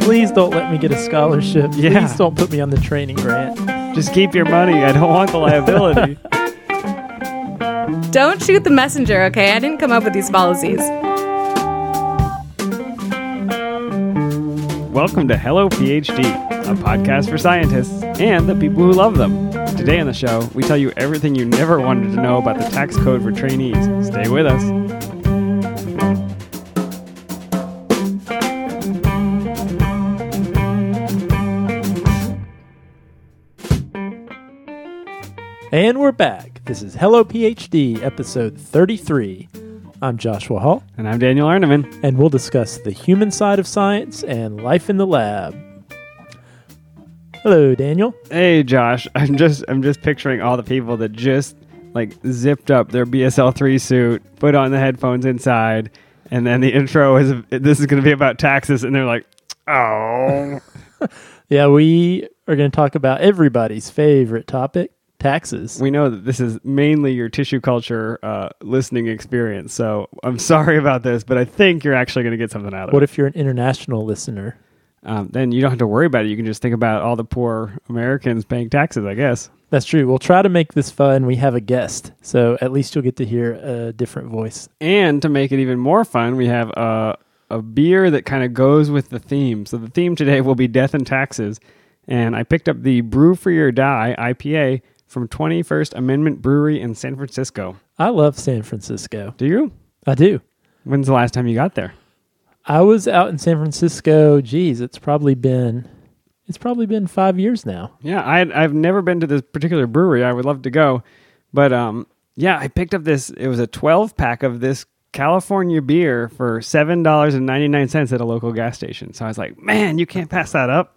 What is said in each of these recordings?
Please don't let me get a scholarship. Yeah. Please don't put me on the training grant. Just keep your money. I don't want the liability. Don't shoot the messenger, okay? I didn't come up with these policies. Welcome to Hello PhD, a podcast for scientists and the people who love them. Today on the show, we tell you everything you never wanted to know about the tax code for trainees. Stay with us. And we're back. This is Hello PhD, episode 33. I'm Joshua Hall, And I'm Daniel Arneman. and we'll discuss the human side of science and life in the lab. Hello, Daniel. Hey Josh, I'm just I'm just picturing all the people that just like zipped up their BSL three suit, put on the headphones inside, and then the intro is this is going to be about taxes, and they're like, oh, Yeah, we are going to talk about everybody's favorite topic taxes. we know that this is mainly your tissue culture uh, listening experience. So I'm sorry about this, but I think you're actually going to get something out of it. What it. if you're an international listener? Um, then you don't have to worry about it. You can just think about all the poor Americans paying taxes. I guess. That's true. We'll try to make this fun. We have a guest, so at least you'll get to hear a different voice. And to make it even more fun, we have a, a beer that kind of goes with the theme. So the theme today will be death and taxes. And I picked up the Brew Free or Die IPA from 21st Amendment Brewery in San Francisco. I love San Francisco. Do you? I do. When's the last time you got there? I was out in San Francisco. Geez, it's probably been it's probably been five years now. Yeah, I I've never been to this particular brewery. I would love to go, but um, yeah, I picked up this. It was a 12 pack of this California beer for seven dollars and 99 cents at a local gas station. So I was like, man, you can't pass that up.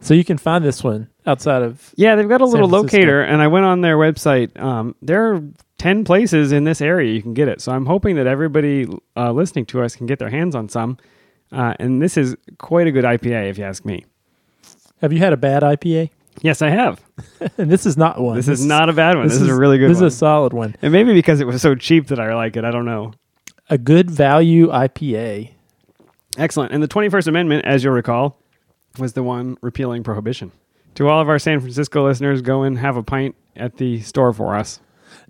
So you can find this one outside of Yeah, they've got a San little Francisco. locator, and I went on their website. Um, there are ten places in this area you can get it. So I'm hoping that everybody uh, listening to us can get their hands on some. Uh, and this is quite a good IPA, if you ask me. Have you had a bad IPA? Yes, I have. and this is not one. This, is not a bad one. This, is, a really good This one. is a solid one. and maybe because it was so cheap that I like it. I don't know. A good value IPA. Excellent. And the 21st Amendment, as you'll recall, was the one repealing prohibition. To all of our San Francisco listeners, go and have a pint at the store for us.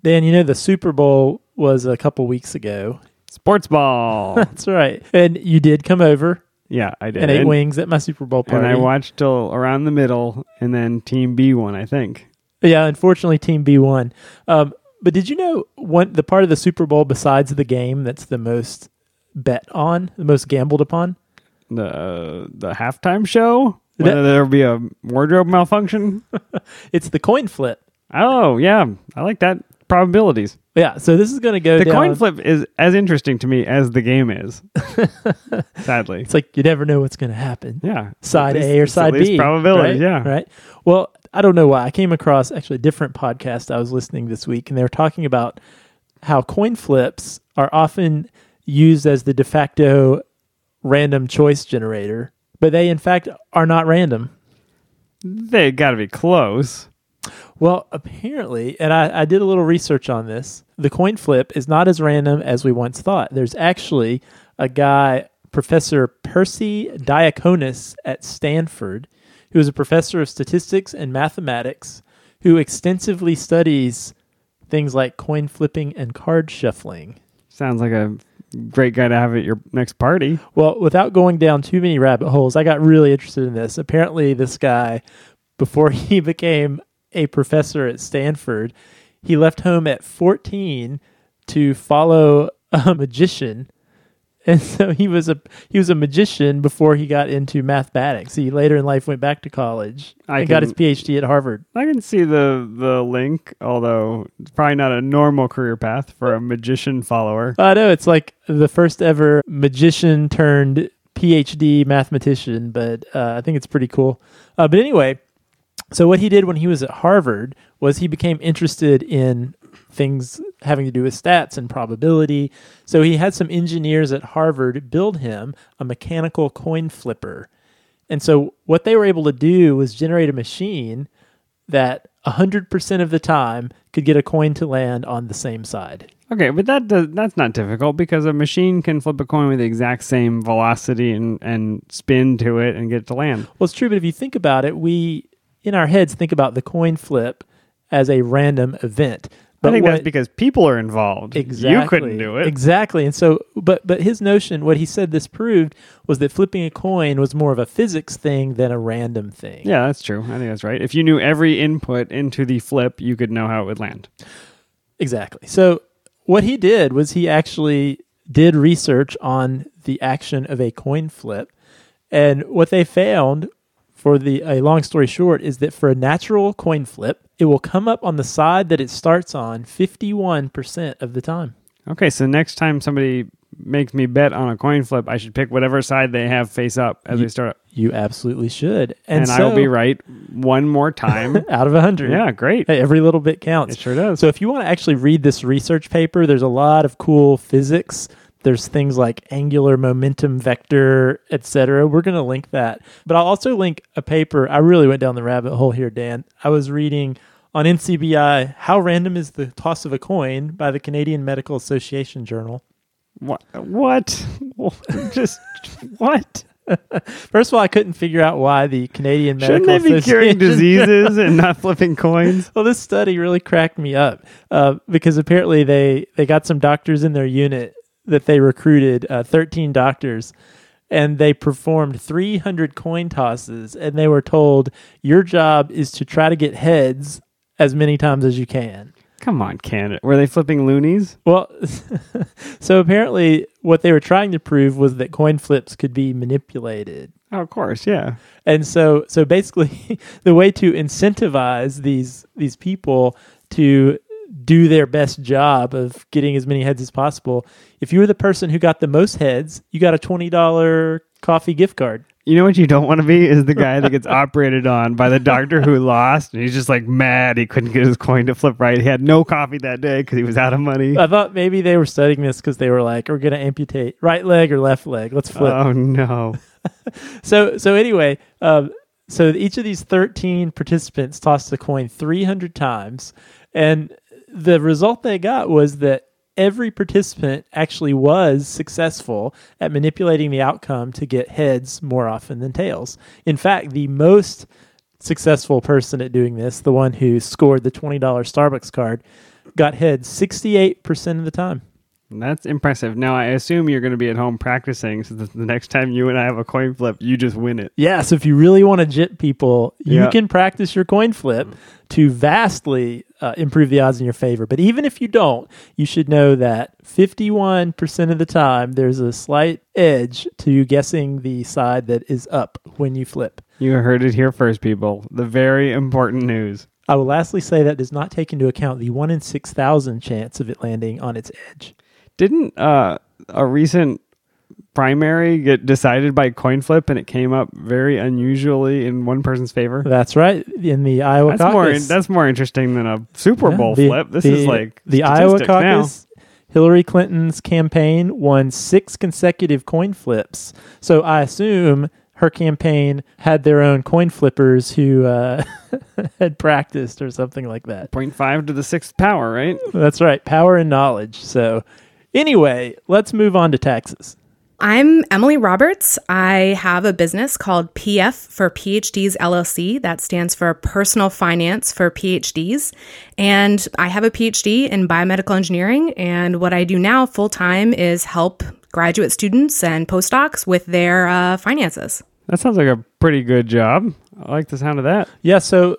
Dan, you know the Super Bowl was a couple weeks ago. Sports ball. That's right. And you did come over yeah, I did. and ate And- wings at my Super Bowl party. And I watched till around the middle, and then Team B won, I think. Yeah, unfortunately, Team B won. Um, but did you know one the part of the Super Bowl besides the game that's the most bet on, the most gambled upon? The uh, the halftime show, whether there'll be a wardrobe malfunction. It's the coin flip. oh yeah, I like that probabilities. Yeah, so this is going to go The down. coin flip is as interesting to me as the game is. Sadly, It's like you never know what's going to happen. yeah. Side least- A or side B. Probabilities, right? yeah. Right. Well, I don't know why. I came across actually a different podcast I was listening this week, and they were talking about how coin flips are often used as the de facto random choice generator, but they in fact are not random. They got to be close. Well, apparently, and I, I did a little research on this, the coin flip is not as random as we once thought. There's actually a guy, Professor Persi Diaconis at Stanford, who is a professor of statistics and mathematics, who extensively studies things like coin flipping and card shuffling. Sounds like a great guy to have at your next party. Well, without going down too many rabbit holes, I got really interested in this. Apparently, this guy, before he became a professor at Stanford, he left home at 14 to follow a magician. And so he was a he was a magician before he got into mathematics. He later in life went back to college I and got his PhD at Harvard. I can see the the link, although it's probably not a normal career path for a magician follower. I know it's like the first ever magician turned PhD mathematician, but uh, I think it's pretty cool. Uh, but anyway, so what he did when he was at Harvard was he became interested in things having to do with stats and probability. So he had some engineers at Harvard build him a mechanical coin flipper. And so what they were able to do was generate a machine that 100% of the time could get a coin to land on the same side. Okay, but that does, that's not difficult because a machine can flip a coin with the exact same velocity and, and spin to it and get it to land. Well, it's true, but if you think about it, we in our heads think about the coin flip as a random event. But I think what- that's because people are involved. Exactly. You couldn't do it. Exactly. And so but but his notion, what he said this proved was that flipping a coin was more of a physics thing than a random thing. yeah, that's true. I think that's right. If you knew every input into the flip, you could know how it would land. Exactly. So what he did was he actually did research on the action of a coin flip, and what they found for the a long story short is that for a natural coin flip, it will come up on the side that it starts on 51% of the time. Okay, so next time somebody makes me bet on a coin flip, I should pick whatever side they have face up as You- they start. You absolutely should. And, And, I will be right one more time. out of a 100. yeah, great. Hey, every little bit counts. It sure does. So if you want to actually read this research paper, there's a lot of cool physics. There's things like angular momentum vector, etc. We're going to link that. But I'll also link a paper. I really went down the rabbit hole here, Dan. I was reading on NCBI How Random is the Toss of a Coin by the Canadian Medical Association Journal. What? What? Just what? First of all, I couldn't figure out why the Canadian Shouldn't Medical they be curing diseases and not flipping coins? Well, this study really cracked me up uh, because apparently they they got some doctors in their unit that they recruited, uh, thirteen doctors, and they performed three hundred coin tosses, and they were told your job is to try to get heads as many times as you can. Come on, Canada. Were they flipping loonies? Well, so apparently what they were trying to prove was that coin flips could be manipulated. Oh, of course, yeah. And so so basically the way to incentivize these these people to do their best job of getting as many heads as possible, if you were the person who got the most heads, you got a $20 coffee gift card. You know what you don't want to be is the guy that gets operated on by the doctor who lost, and he's just like mad he couldn't get his coin to flip right. He had no coffee that day because he was out of money. I thought maybe they were studying this because they were like, we're going to amputate right leg or left leg. Let's flip. Oh no! so so anyway, um, so each of these thirteen participants tossed the coin three hundred times, and the result they got was that every participant actually was successful at manipulating the outcome to get heads more often than tails. In fact, the most successful person at doing this, the one who scored the $20 Starbucks card, got heads 68% of the time. That's impressive. Now I assume you're going to be at home practicing, so that the next time you and I have a coin flip, you just win it. Yeah, so if you really want to jit people, you Yeah. can practice your coin flip to vastly uh, improve the odds in your favor. But even if you don't, you should know that 51% of the time there's a slight edge to guessing the side that is up when you flip. You heard it here first, people. The very important news. I will lastly say that does not take into account the 1 in 6,000 chance of it landing on its edge. Didn't uh, a recent primary get decided by coin flip, and it came up very unusually in one person's favor? That's right. In the Iowa That's more. caucus. That's more interesting than a Super Yeah, Bowl the- flip. This the- is like the Iowa statistics now. caucus. Hillary Clinton's campaign won six consecutive coin flips. So I assume her campaign had their own coin flippers who uh, had practiced or something like that. 0.5 to the sixth power, right? That's right, power and knowledge. So anyway, let's move on to taxes. I'm Emily Roberts. I have a business called PF for PhDs LLC. That stands for Personal Finance for PhDs. And I have a PhD in biomedical engineering. And what I do now full time is help graduate students and postdocs with their uh, finances. That sounds like a pretty good job. I like the sound of that. Yeah, so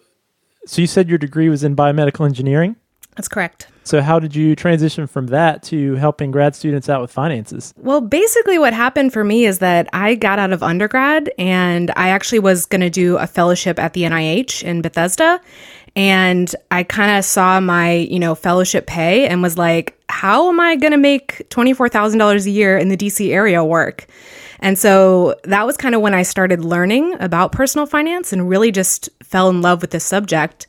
so you said your degree was in biomedical engineering. That's correct. So how did you transition from that to helping grad students out with finances? Well, basically, what happened for me is that I got out of undergrad and I actually was going to do a fellowship at the NIH in Bethesda. And I kind of saw my, you know, fellowship pay and was like, how am I going to make $24,000 a year in the DC area work? And so that was kind of when I started learning about personal finance and really just fell in love with this subject.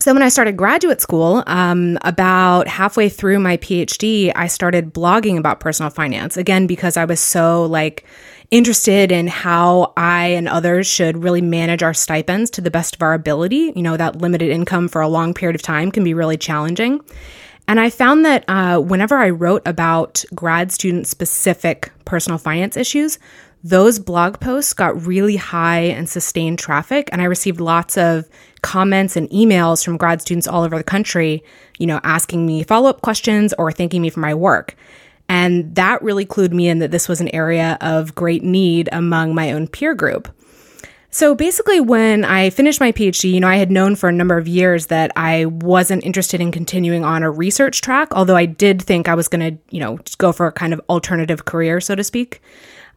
So when I started graduate school, um, about halfway through my PhD, I started blogging about personal finance again because I was so like interested in how I and others should really manage our stipends to the best of our ability. You know, that limited income for a long period of time can be really challenging. And I found that uh, whenever I wrote about grad student specific personal finance issues, those blog posts got really high and sustained traffic. And I received lots of comments and emails from grad students all over the country, you know, asking me follow up questions or thanking me for my work. And that really clued me in that this was an area of great need among my own peer group. So basically, when I finished my PhD, you know, I had known for a number of years that I wasn't interested in continuing on a research track, although I did think I was going to, you know, go for a kind of alternative career, so to speak.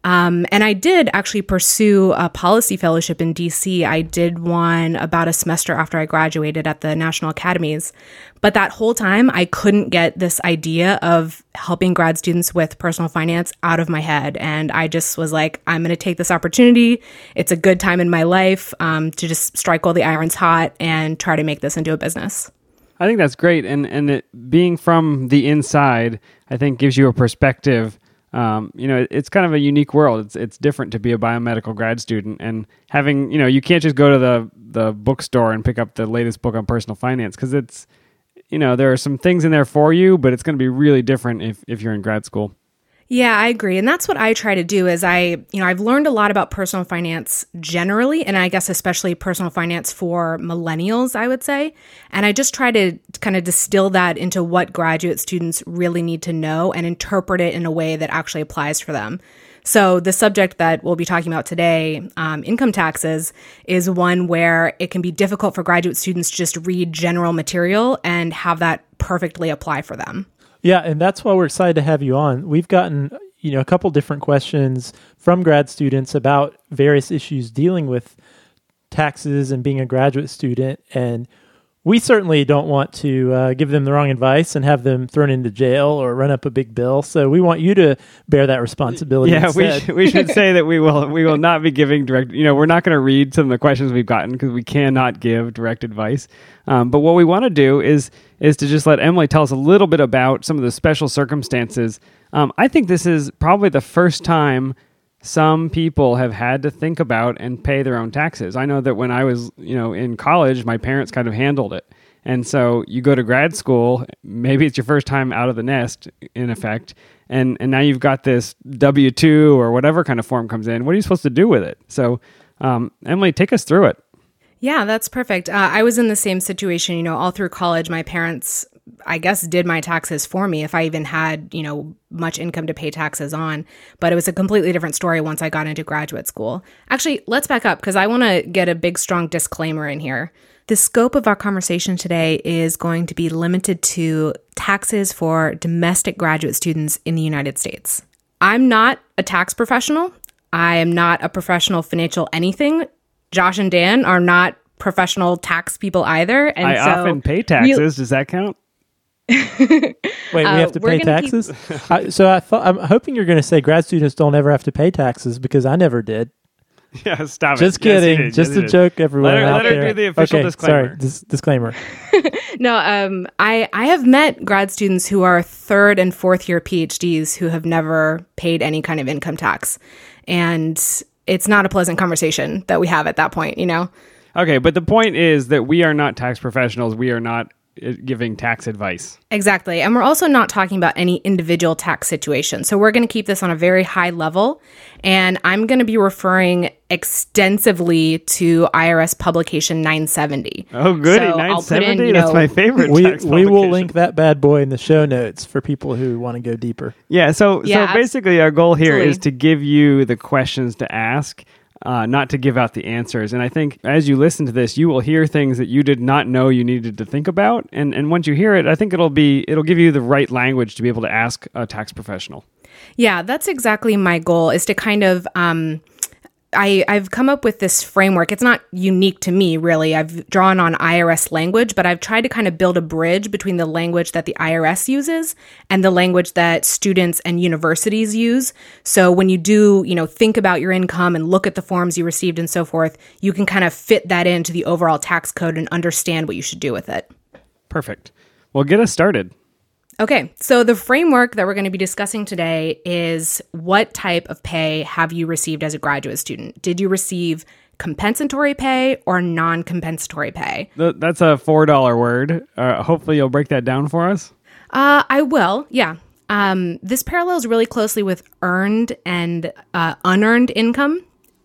Um, and I did actually pursue a policy fellowship in DC. I did one about a semester after I graduated at the National Academies. But that whole time, I couldn't get this idea of helping grad students with personal finance out of my head. And I just was like, I'm going to take this opportunity. It's a good time in my life um, to just strike while the iron's hot and try to make this into a business. I think that's great, and and it, being from the inside, I think gives you a perspective um, you know, it's kind of a unique world. It's it's different to be a biomedical grad student and having, you know, you can't just go to the the bookstore and pick up the latest book on personal finance because it's, you know, there are some things in there for you, but it's going to be really different if if you're in grad school. Yeah, I agree. And that's what I try to do is I, you know, I've learned a lot about personal finance generally and I guess especially personal finance for millennials, I would say. And I just try to kind of distill that into what graduate students really need to know and interpret it in a way that actually applies for them. So, the subject that we'll be talking about today, um, income taxes, is one where it can be difficult for graduate students to just read general material and have that perfectly apply for them. Yeah, and that's why we're excited to have you on. We've gotten you know a couple different questions from grad students about various issues dealing with taxes and being a graduate student and we certainly don't want to uh, give them the wrong advice and have them thrown into jail or run up a big bill. So we want you to bear that responsibility. Yeah, we should, we should say that we will we will not be giving direct. You know, we're not going to read some of the questions we've gotten because we cannot give direct advice. Um, but what we want to do is is to just let Emily tell us a little bit about some of the special circumstances. Um, I think this is probably the first time some people have had to think about and pay their own taxes. I know that when I was, you know, in college, my parents kind of handled it. And so you go to grad school, maybe it's your first time out of the nest in effect, and and now you've got this W2 or whatever kind of form comes in. What are you supposed to do with it? So, um, Emily, take us through it. Yeah, that's perfect. Uh, I was in the same situation, you know, all through college. My parents I guess did my taxes for me if I even had, you know, much income to pay taxes on. But it was a completely different story once I got into graduate school. Actually, let's back up because I want to get a big, strong disclaimer in here. The scope of our conversation today is going to be limited to taxes for domestic graduate students in the United States. I'm not a tax professional. I am not a professional financial anything. Josh and Dan are not professional tax people either. And I so often pay taxes. Does that count? Wait, we have to uh, pay taxes. Keep... I, so I thought I'm hoping you're going to say grad students don't ever have to pay taxes because I never did. Yeah, stop it. Just kidding. Yes, Just yes, a joke, everyone. Let her, out let her there. do the official okay, disclaimer. Sorry, dis- disclaimer. no, um, I I have met grad students who are third and fourth year PhDs who have never paid any kind of income tax, and it's not a pleasant conversation that we have at that point. You know. Okay, but the point is that we are not tax professionals. We are not Uh, giving tax advice. Exactly. And we're also not talking about any individual tax situation. So we're going to keep this on a very high level. And I'm going to be referring extensively to IRS publication 970. Oh, goody. So 970? In, That's know, my favorite. We, we will link that bad boy in the show notes for people who want to go deeper. Yeah. So, yeah, so basically, our goal here absolutely. is to give you the questions to ask uh, not to give out the answers. And I think as you listen to this, you will hear things that you did not know you needed to think about. And and once you hear it, I think it'll be it'll give you the right language to be able to ask a tax professional. Yeah, that's exactly my goal is to kind of um, I, I've come up with this framework. It's not unique to me, really. I've drawn on IRS language, but I've tried to kind of build a bridge between the language that the IRS uses and the language that students and universities use. So when you do, you know, think about your income and look at the forms you received and so forth, you can kind of fit that into the overall tax code and understand what you should do with it. Perfect. Well, get us started. Okay, so the framework that we're going to be discussing today is what type of pay have you received as a graduate student? Did you receive compensatory pay or non compensatory pay? That's a $4 word. Uh, hopefully, you'll break that down for us. Uh, I will, yeah. Um, this parallels really closely with earned and uh, unearned income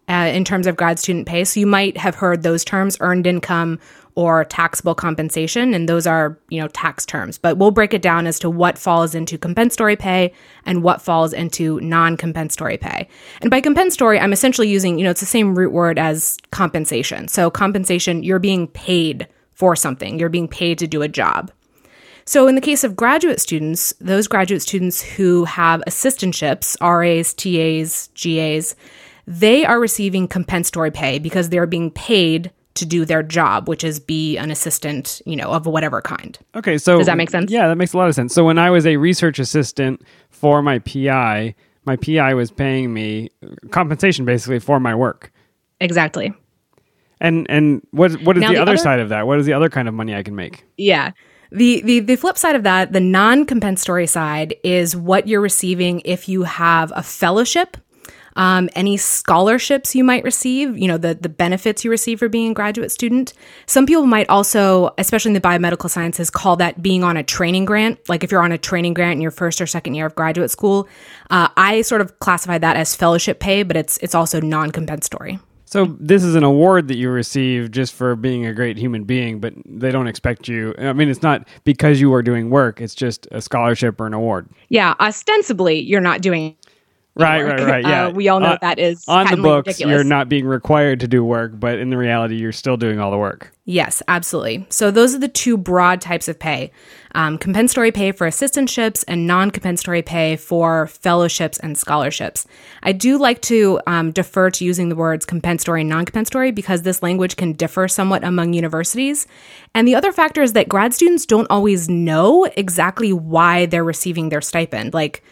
uh, in terms of grad student pay. So you might have heard those terms, earned income or taxable compensation, and those are, you know, tax terms. But we'll break it down as to what falls into compensatory pay and what falls into non-compensatory pay. And by compensatory, I'm essentially using, you know, it's the same root word as compensation. So compensation, you're being paid for something. You're being paid to do a job. So, in the case of graduate students, those graduate students who have assistantships, RAs, TAs, GAs, they are receiving compensatory pay because they're being paid to do their job, which is be an assistant, you know, of whatever kind. Okay, so Does that make sense? Yeah, that makes a lot of sense. So when I was a research assistant for my PI, my PI was paying me compensation basically for my work. Exactly. And and what what is Now the, the other, other- side of that? What is the other kind of money I can make? Yeah. The, the the flip side of that, the non-compensatory side is what you're receiving if you have a fellowship, um, any scholarships you might receive, you know, the the benefits you receive for being a graduate student. Some people might also, especially in the biomedical sciences, call that being on a training grant. Like if you're on a training grant in your first or second year of graduate school, uh, I sort of classify that as fellowship pay, but it's it's also non-compensatory. So this is an award that you receive just for being a great human being, but they don't expect you. I mean, it's not because you are doing work; it's just a scholarship or an award. Yeah, ostensibly you're not doing Right, work. right, right. Uh, Yeah, we all know Uh, that is on the books. ridiculous. You're not being required to do work, but in the reality, you're still doing all the work. Yes, absolutely. So those are the two broad types of pay um, compensatory pay for assistantships and non compensatory pay for fellowships and scholarships. I do like to um, defer to using the words compensatory and non compensatory because this language can differ somewhat among universities. And the other factor is that grad students don't always know exactly why they're receiving their stipend. Like,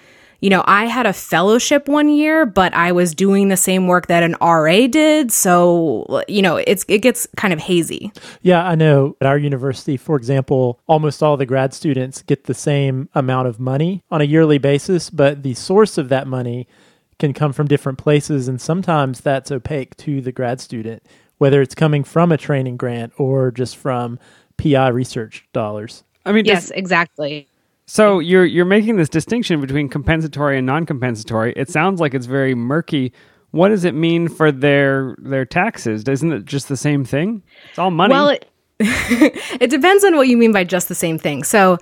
you know, I had a fellowship one year, but I was doing the same work that an RA did. So, you know, it's it gets kind of hazy. Yeah, I know. At our university, for example, almost all the grad students get the same amount of money on a yearly basis, but the source of that money can come from different places, and sometimes that's opaque to the grad student, whether it's coming from a training grant or just from PI research dollars. I mean, Yes, does- exactly. So you're you're making this distinction between compensatory and non-compensatory. It sounds like it's very murky. What does it mean for their their taxes? Isn't it just the same thing? It's all money. Well, it, it depends on what you mean by just the same thing. So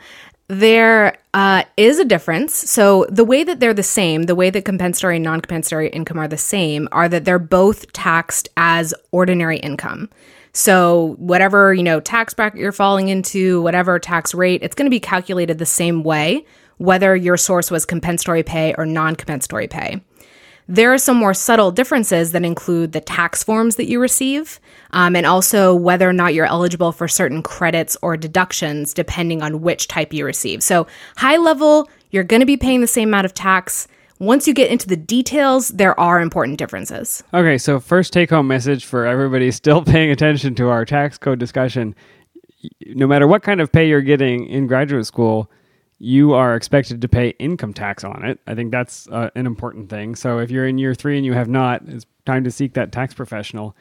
there uh, is a difference. So the way that they're the same, the way that compensatory and non-compensatory income are the same, are that they're both taxed as ordinary income. So whatever, you know, tax bracket you're falling into, whatever tax rate, it's going to be calculated the same way, whether your source was compensatory pay or non-compensatory pay. There are some more subtle differences that include the tax forms that you receive, um, and also whether or not you're eligible for certain credits or deductions depending on which type you receive. So, high level, you're going to be paying the same amount of tax. Once you get into the details, there are important differences. okay, so first take home message for everybody still paying attention to our tax code discussion. No matter what kind of pay you're getting in graduate school, you are expected to pay income tax on it. I think that's uh, an important thing. So if you're in year three and you have not, it's time to seek that tax professional.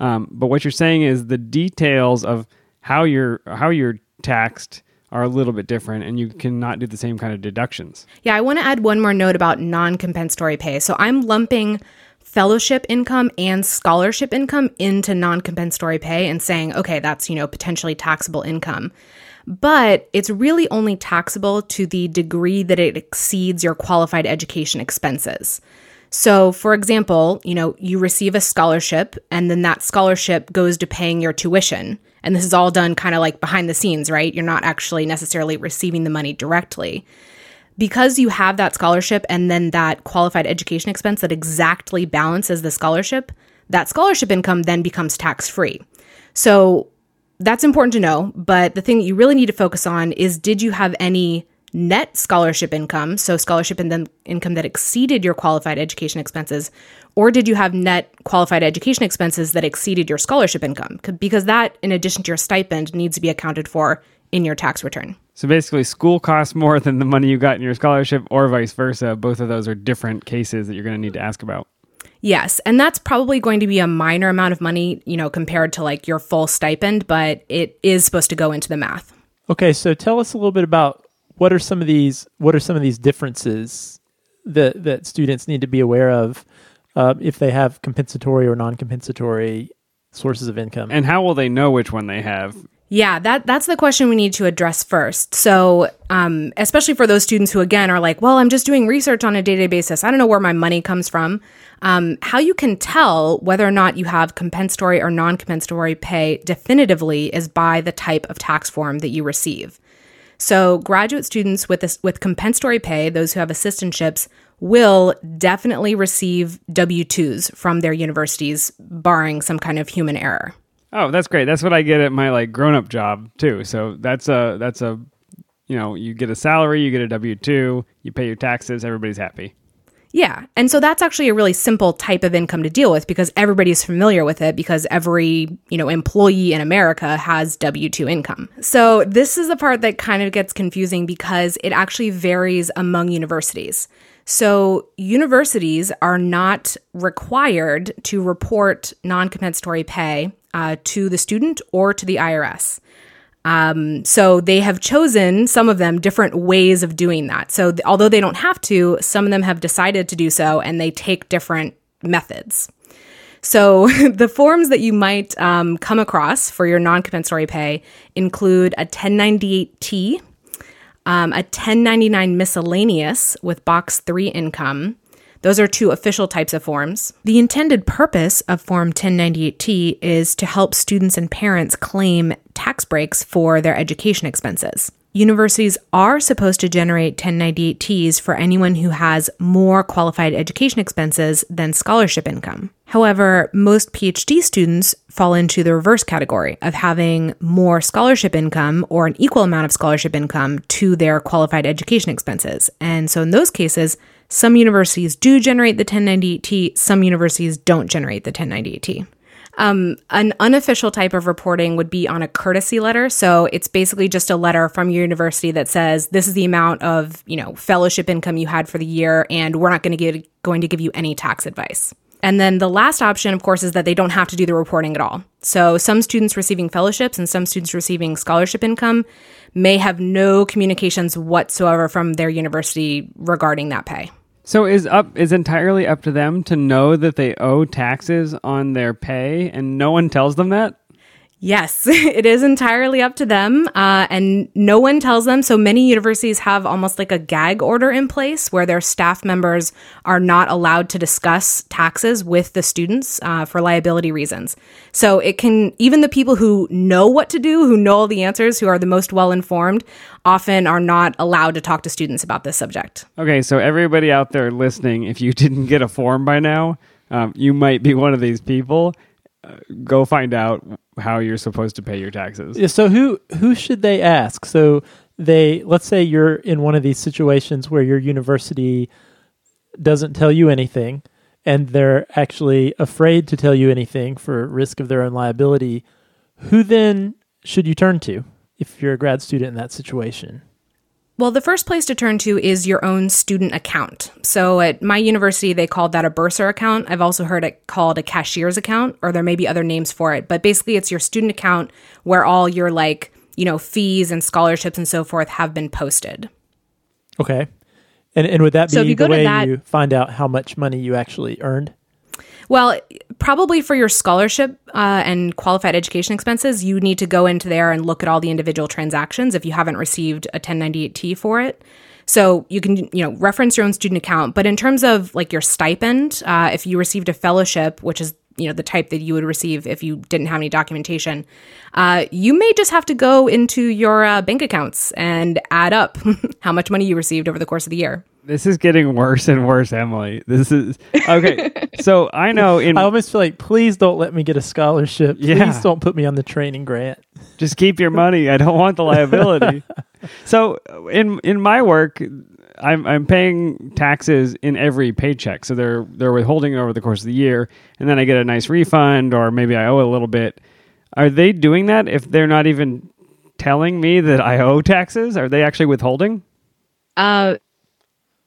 Um, but what you're saying is the details of how you're how you're taxed are a little bit different, and you cannot do the same kind of deductions. Yeah, I want to add one more note about non compensatory pay. So I'm lumping fellowship income and scholarship income into non compensatory pay and saying, okay, that's, you know, potentially taxable income. But it's really only taxable to the degree that it exceeds your qualified education expenses. So, for example, you know, you receive a scholarship and then that scholarship goes to paying your tuition. And this is all done kind of like behind the scenes, right? You're not actually necessarily receiving the money directly because you have that scholarship and then that qualified education expense that exactly balances the scholarship, that scholarship income then becomes tax free. So that's important to know. But the thing that you really need to focus on is did you have any net scholarship income, so scholarship and then income that exceeded your qualified education expenses, or did you have net qualified education expenses that exceeded your scholarship income? Because that, in addition to your stipend, needs to be accounted for in your tax return. So basically, school costs more than the money you got in your scholarship, or vice versa. Both of those are different cases that you're going to need to ask about. Yes, and that's probably going to be a minor amount of money, you know, compared to like your full stipend, but it is supposed to go into the math. Okay, so tell us a little bit about what are some of these what are some of these differences that that students need to be aware of uh, if they have compensatory or non-compensatory sources of income? And how will they know which one they have? Yeah, that that's the question we need to address first. So, um, especially for those students who again are like, "Well, I'm just doing research on a day to day basis. I don't know where my money comes from." Um, how you can tell whether or not you have compensatory or non compensatory pay definitively is by the type of tax form that you receive. So, graduate students with with compensatory pay, those who have assistantships, will definitely receive W 2s from their universities, barring some kind of human error. Oh, that's great. That's what I get at my like grown up job too. So that's a that's a you know, you get a salary, you get a W two, you pay your taxes, everybody's happy. Yeah. And so that's actually a really simple type of income to deal with because everybody's familiar with it because every, you know, employee in America has W2 income. So this is the part that kind of gets confusing because it actually varies among universities. So universities are not required to report non-compensatory pay uh, to the student or to the IRS. Um, so they have chosen some of them different ways of doing that. So th- although they don't have to, some of them have decided to do so, and they take different methods. So the forms that you might um, come across for your non-compensatory pay include a 1098T, um, a 1099 miscellaneous with box three income, those are two official types of forms. The intended purpose of Form 1098T is to help students and parents claim tax breaks for their education expenses. Universities are supposed to generate 1098Ts for anyone who has more qualified education expenses than scholarship income. However, most PhD students fall into the reverse category of having more scholarship income or an equal amount of scholarship income to their qualified education expenses. And so in those cases, some universities do generate the 1098T, some universities don't generate the 1098T. Um, an unofficial type of reporting would be on a courtesy letter. So it's basically just a letter from your university that says this is the amount of you know fellowship income you had for the year, and we're not going to give going to give you any tax advice. And then the last option, of course, is that they don't have to do the reporting at all. So some students receiving fellowships and some students receiving scholarship income may have no communications whatsoever from their university regarding that pay. So is up is entirely up to them to know that they owe taxes on their pay, and no one tells them that. Yes, it is entirely up to them, uh, and no one tells them. So many universities have almost like a gag order in place where their staff members are not allowed to discuss taxes with the students uh, for liability reasons. So it can, even the people who know what to do, who know all the answers, who are the most well informed, often are not allowed to talk to students about this subject. Okay, so everybody out there listening, if you didn't get a form by now, um, you might be one of these people. Uh, go find out how you're supposed to pay your taxes. Yeah, So who who should they ask? So they let's say you're in one of these situations where your university doesn't tell you anything and they're actually afraid to tell you anything for risk of their own liability. Who then should you turn to if you're a grad student in that situation? Well, the first place to turn to is your own student account. So at my university, they called that a bursar account. I've also heard it called a cashier's account, or there may be other names for it. But basically, it's your student account where all your like, you know, fees and scholarships and so forth have been posted. Okay. And and would that So if be you the go to way that- you find out how much money you actually earned? Well, probably for your scholarship uh, and qualified education expenses, you need to go into there and look at all the individual transactions if you haven't received a 1098T for it. So you can, you know, reference your own student account. But in terms of like your stipend, uh, if you received a fellowship, which is you know the type that you would receive if you didn't have any documentation, uh, you may just have to go into your uh, bank accounts and add up how much money you received over the course of the year. This is getting worse and worse, Emily. This is okay. so I know in I almost feel like please don't let me get a scholarship. Yeah. Please don't put me on the training grant. just keep your money. I don't want the liability. so in in my work, I'm I'm paying taxes in every paycheck. So they're they're withholding it over the course of the year, and then I get a nice refund, or maybe I owe a little bit. Are they doing that if they're not even telling me that I owe taxes? Are they actually withholding? Uh,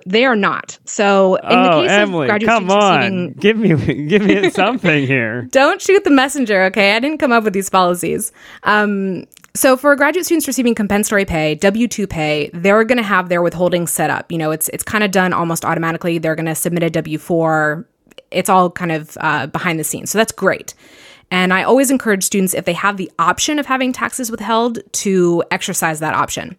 They are not. So in the oh, case Emily, of graduate come students on, receiving give me give me something here. don't shoot the messenger, okay? I didn't come up with these policies. Um, so for graduate students receiving compensatory pay, W two pay, they're going to have their withholding set up. You know, it's it's kind of done almost automatically. They're going to submit a W four. It's all kind of uh, behind the scenes, so that's great. And I always encourage students, if they have the option of having taxes withheld, to exercise that option.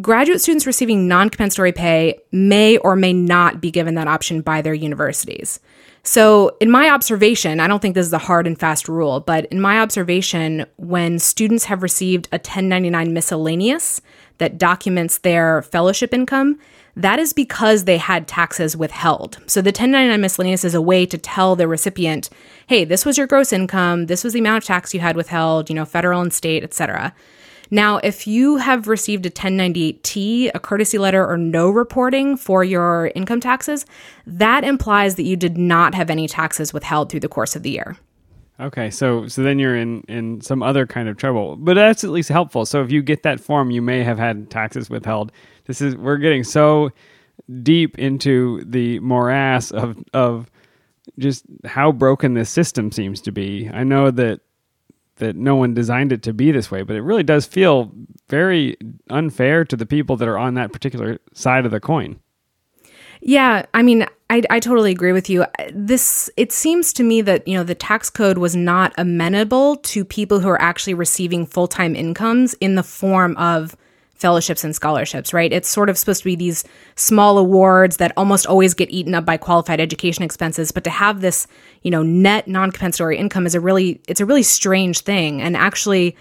Graduate students receiving non compensatory pay may or may not be given that option by their universities. So, in my observation, I don't think this is a hard and fast rule, but in my observation, when students have received a 1099 miscellaneous that documents their fellowship income, that is because they had taxes withheld. So, the 1099 miscellaneous is a way to tell the recipient, hey, this was your gross income, this was the amount of tax you had withheld, you know, federal and state, etc. Now, if you have received a 1098T, a courtesy letter, or no reporting for your income taxes, that implies that you did not have any taxes withheld through the course of the year. Okay, so so then you're in in some other kind of trouble, but that's at least helpful. So if you get that form, you may have had taxes withheld. This is we're getting so deep into the morass of of just how broken this system seems to be. I know that that no one designed it to be this way, but it really does feel very unfair to the people that are on that particular side of the coin. Yeah, I mean, I, I totally agree with you. This it seems to me that you know the tax code was not amenable to people who are actually receiving full time incomes in the form of fellowships and scholarships, right? It's sort of supposed to be these small awards that almost always get eaten up by qualified education expenses, but to have this, you know, net non-compensatory income is a really it's a really strange thing. And actually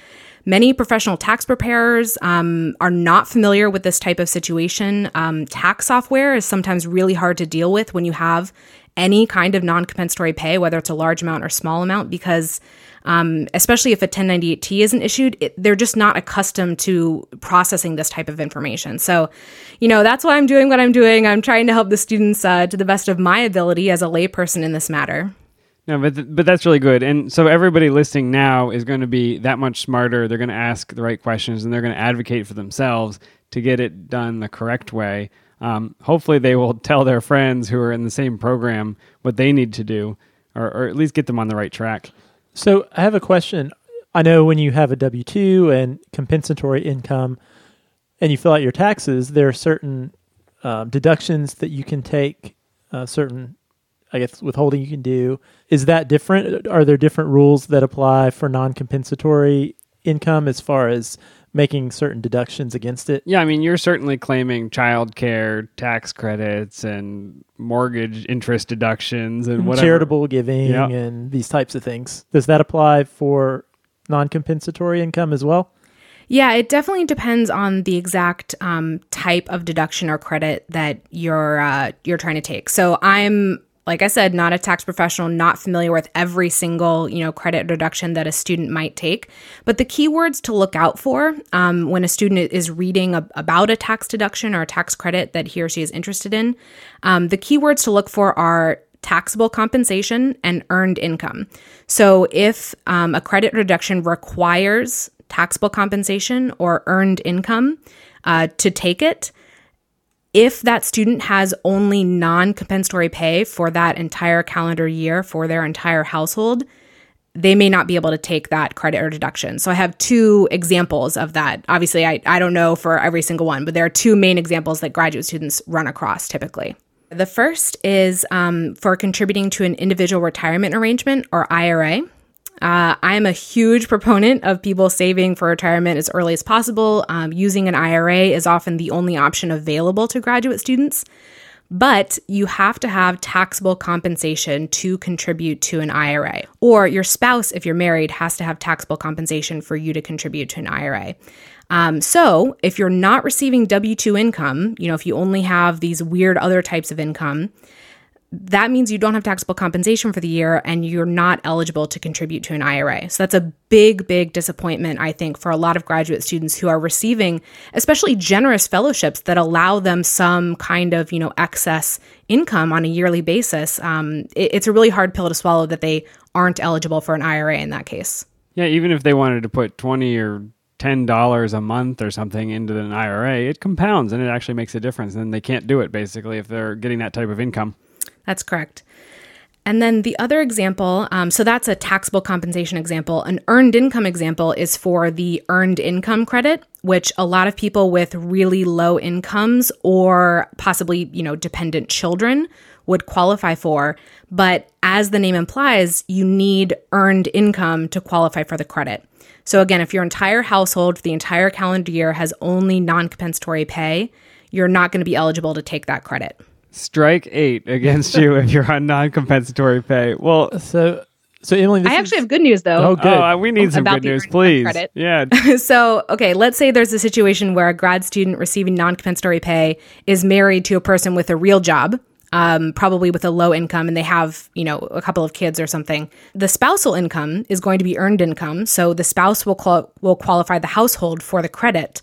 many professional tax preparers um, are not familiar with this type of situation. Um, tax software is sometimes really hard to deal with when you have any kind of non-compensatory pay, whether it's a large amount or small amount, because um, especially if a 1098T isn't issued, it, they're just not accustomed to processing this type of information. So, you know, that's why I'm doing what I'm doing. I'm trying to help the students uh, to the best of my ability as a layperson in this matter. No, but th- but that's really good. And so everybody listening now is going to be that much smarter. They're going to ask the right questions and they're going to advocate for themselves to get it done the correct way. Um, hopefully, they will tell their friends who are in the same program what they need to do, or, or at least get them on the right track. So I have a question. I know when you have a W two and compensatory income, and you fill out your taxes, there are certain um, deductions that you can take, uh, certain, I guess, withholding you can do. Is that different? Are there different rules that apply for non compensatory income as far as making certain deductions against it? Yeah, I mean, you're certainly claiming child care tax credits and mortgage interest deductions and whatever. charitable giving Yeah. and these types of things. Does that apply for non-compensatory income as well? Yeah, it definitely depends on the exact um, type of deduction or credit that you're uh, you're trying to take. So I'm, like I said, not a tax professional, not familiar with every single you know credit deduction that a student might take. But the keywords to look out for um, when a student is reading a, about a tax deduction or a tax credit that he or she is interested in, um, the keywords to look for are taxable compensation and earned income. So if um, a credit reduction requires taxable compensation or earned income uh, to take it, if that student has only non compensatory pay for that entire calendar year for their entire household, they may not be able to take that credit or deduction. So I have two examples of that. Obviously, I, I don't know for every single one, but there are two main examples that graduate students run across typically. The first is um, for contributing to an individual retirement arrangement or IRA. Uh, I'm a huge proponent of people saving for retirement as early as possible. Um, using an IRA is often the only option available to graduate students, but you have to have taxable compensation to contribute to an IRA. Or your spouse, if you're married, has to have taxable compensation for you to contribute to an IRA. Um, so if you're not receiving W 2 income, you know, if you only have these weird other types of income, that means you don't have taxable compensation for the year and you're not eligible to contribute to an IRA. So that's a big, big disappointment, I think, for a lot of graduate students who are receiving especially generous fellowships that allow them some kind of, you know, excess income on a yearly basis. Um, it, it's a really hard pill to swallow that they aren't eligible for an IRA in that case. Yeah, even if they wanted to put 20 or $10 a month or something into an IRA, it compounds and it actually makes a difference. And they can't do it basically if they're getting that type of income. That's correct. And then the other example, um, so that's a taxable compensation example. An earned income example is for the earned income credit, which a lot of people with really low incomes or possibly, you know, dependent children would qualify for. But as the name implies, you need earned income to qualify for the credit. So again, if your entire household for the entire calendar year has only non compensatory pay, you're not going to be eligible to take that credit. Strike eight against you if you're on non compensatory pay. Well, So, so Emily, this I is- actually have good news though. Oh, good. oh, uh, we need some good news, please. credit. Yeah. so, okay, let's say there's a situation where a grad student receiving non compensatory pay is married to a person with a real job, um, probably with a low income, and they have, you know, a couple of kids or something. The spousal income is going to be earned income. So the spouse will, qual- will qualify the household for the credit.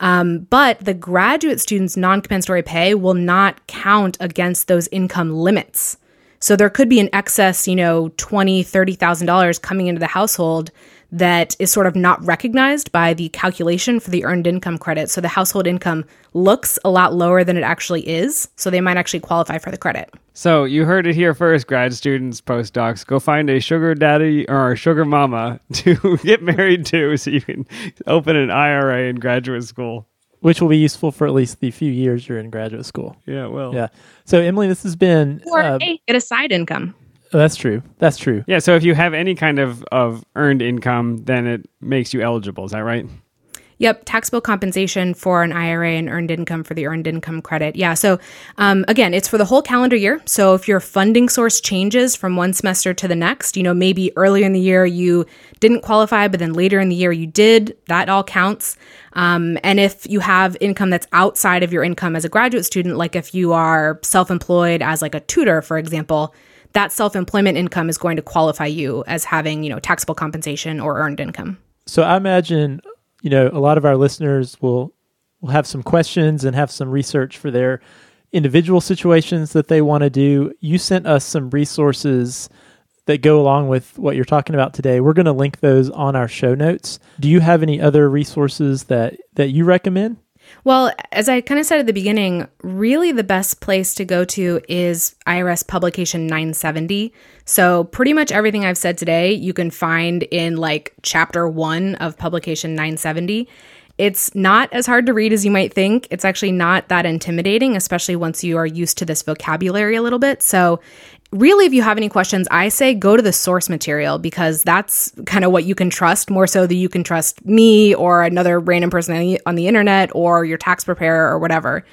Um, but the graduate student's non compensatory pay will not count against those income limits. So there could be an excess, you know, twenty, thirty thousand dollars coming into the household that is sort of not recognized by the calculation for the earned income credit. So the household income looks a lot lower than it actually is. So they might actually qualify for the credit. So you heard it here first, grad students, postdocs. Go find a sugar daddy or a sugar mama to get married to so you can open an IRA in graduate school. which will be useful for at least the few years you're in graduate school. Yeah, well. Yeah. So Emily, this has been. Or uh, hey, get a side income. Oh, that's true. That's true. Yeah, so if you have any kind of, of earned income, then it makes you eligible. Is that right? Yep, taxable compensation for an IRA and earned income for the earned income credit. Yeah, so um, again, it's for the whole calendar year. So if your funding source changes from one semester to the next, you know, maybe earlier in the year you didn't qualify, but then later in the year you did, that all counts. Um, and if you have income that's outside of your income as a graduate student, like if you are self employed as like a tutor, for example, that self employment income is going to qualify you as having, you know, taxable compensation or earned income. So I imagine, you know, a lot of our listeners will will have some questions and have some research for their individual situations that they want to do. You sent us some resources that go along with what you're talking about today. We're going to link those on our show notes. Do you have any other resources that that you recommend? Well, as I kind of said at the beginning, really the best place to go to is IRS Publication 970. So, pretty much everything I've said today, you can find in like chapter one of Publication 970. It's not as hard to read as you might think. It's actually not that intimidating, especially once you are used to this vocabulary a little bit. So, really, if you have any questions, I say go to the source material because that's kind of what you can trust more so than you can trust me or another random person on the, internet or your tax preparer or whatever.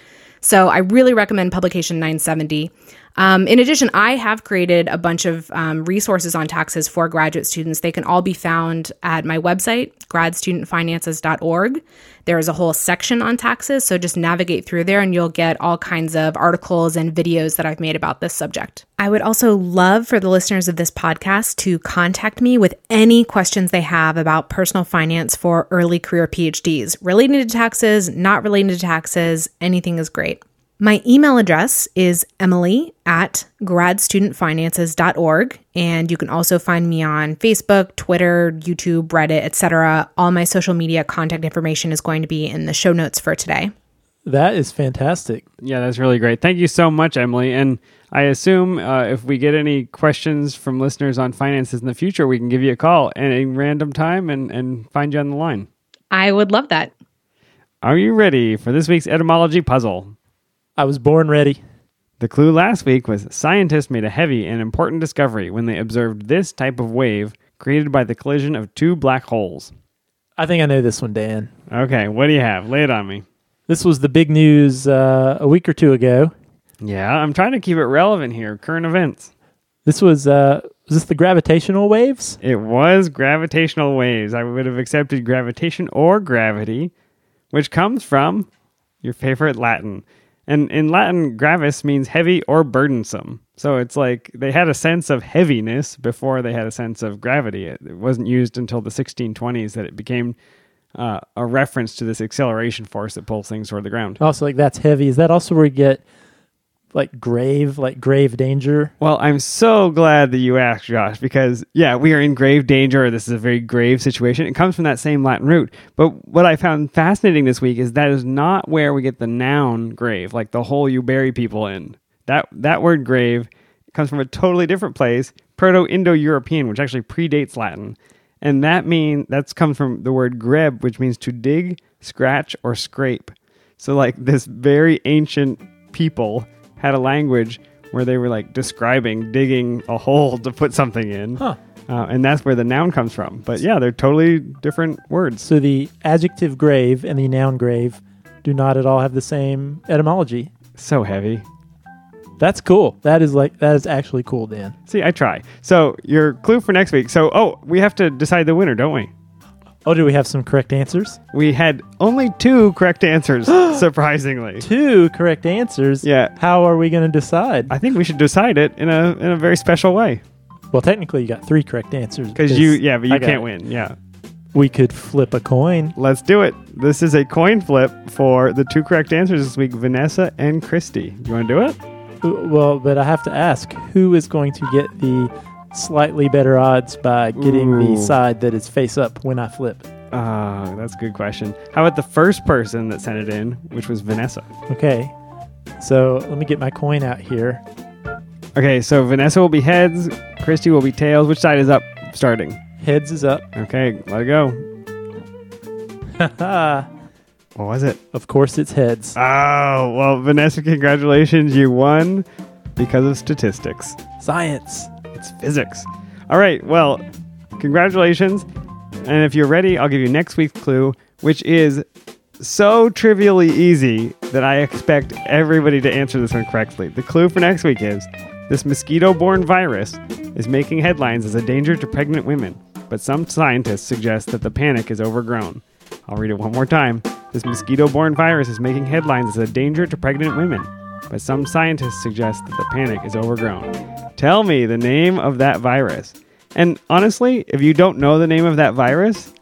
So I really recommend publication 970. Um, in addition, I have created a bunch of um, resources on taxes for graduate students. They can all be found at my website, gradstudentfinances.org. There is a whole section on taxes, so just navigate through there and you'll get all kinds of articles and videos that I've made about this subject. I would also love for the listeners of this podcast to contact me with any questions they have about personal finance for early career PhDs, relating to taxes, not relating to taxes, anything is great. My email address is emily at gradstudentfinances.org. And you can also find me on Facebook, Twitter, YouTube, Reddit, etc. All my social media contact information is going to be in the show notes for today. That is fantastic. Yeah, that's really great. Thank you so much, Emily. And I assume uh, if we get any questions from listeners on finances in the future, we can give you a call at a random time and, and find you on the line. I would love that. Are you ready for this week's etymology puzzle? I was born ready. The clue last week was scientists made a heavy and important discovery when they observed this type of wave created by the collision of two black holes. I think I know this one, Dan. Okay, what do you have? Lay it on me. This was the big news uh, a week or two ago. Yeah, I'm trying to keep it relevant here. Current events. This was uh, was this the gravitational waves? It was gravitational waves. I would have accepted gravitation or gravity, which comes from your favorite Latin. And in Latin, gravis means heavy or burdensome. So it's like they had a sense of heaviness before they had a sense of gravity. It, wasn't used until the 1620s that it became uh, a reference to this acceleration force that pulls things toward the ground. Also, like that's heavy. Is that also where we get like grave, like grave danger. Well, I'm so glad that you asked, Josh, because yeah, we are in grave danger. This is a very grave situation. It comes from that same Latin root. But what I found fascinating this week is that is not where we get the noun grave, like the hole you bury people in. That that word grave comes from a totally different place, Proto-Indo-European, which actually predates Latin. And that mean that's comes from the word greb, which means to dig, scratch, or scrape. So like this very ancient people had a language where they were like describing digging a hole to put something in. Huh. Uh, and that's where the noun comes from. But yeah, they're totally different words. So the adjective grave and the noun grave do not at all have the same etymology. So heavy. That's cool. That is like that is actually cool, Dan. See, I try. So your clue for next week. So oh, we have to decide the winner, don't we? Oh, do we have some correct answers? We had only two correct answers, surprisingly. Two correct answers. Yeah. How are we going to decide? I think we should decide it in a in a very special way. well, technically, you got three correct answers Because you, yeah, but you can't it. win. Yeah. We could flip a coin. Let's do it. This is a coin flip for the two correct answers this week, Vanessa and Christy. Do you want to do it? Well, but I have to ask, who is going to get the slightly better odds by getting Ooh. the side that is face up when I flip? Uh, that's a good question. How about the first person that sent it in, which was Vanessa? Okay. So let me get my coin out here. Okay, so Vanessa will be heads, Christy will be tails. Which side is up starting? Heads is up. Okay, let it go. What was it? Of course, it's heads. Oh, well, Vanessa, congratulations. You won because of statistics. Science. It's physics. All right, well, congratulations. And if you're ready, I'll give you next week's clue, which is so trivially easy that I expect everybody to answer this one correctly. The clue for next week is this mosquito borne virus is making headlines as a danger to pregnant women, but some scientists suggest that the panic is overgrown. I'll read it one more time. This mosquito borne virus is making headlines as a danger to pregnant women, but some scientists suggest that the panic is overgrown. Tell me the name of that virus. And honestly, if you don't know the name of that virus,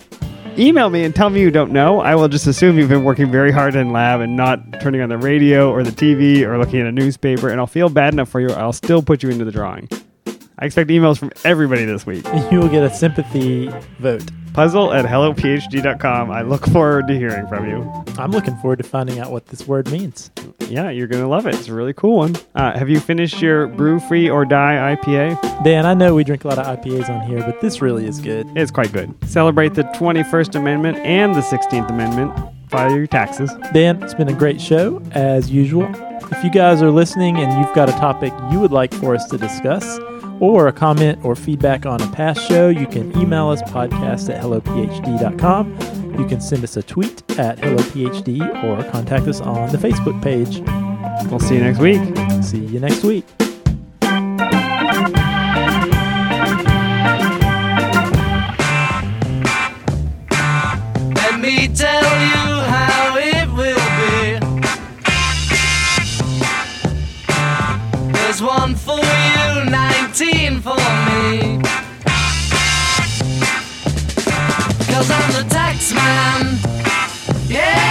email me and tell me you don't know. I will just assume you've been working very hard in lab and not turning on the radio or the TV or looking at a newspaper, and I'll feel bad enough for you. I'll still put you into the drawing. I expect emails from everybody this week. You will get a sympathy vote. Puzzle at hellophd.com. I look forward to hearing from you. I'm looking forward to finding out what this word means. Yeah, you're going to love it. It's a really cool one. Uh, have you finished your brew free or die IPA? Dan, I know we drink a lot of IPAs on here, but this really is good. It's quite good. Celebrate the 21st Amendment and the 16th Amendment. File your taxes. Dan, it's been a great show, as usual. If you guys are listening and you've got a topic you would like for us to discuss, or a comment or feedback on a past show, you can email us podcast at hellophd.com. You can send us a tweet at hellophd or contact us on the Facebook page. We'll see you next week. See you next week. Let me tell you how it will be. There's one for you, 19 for me. man. Yeah.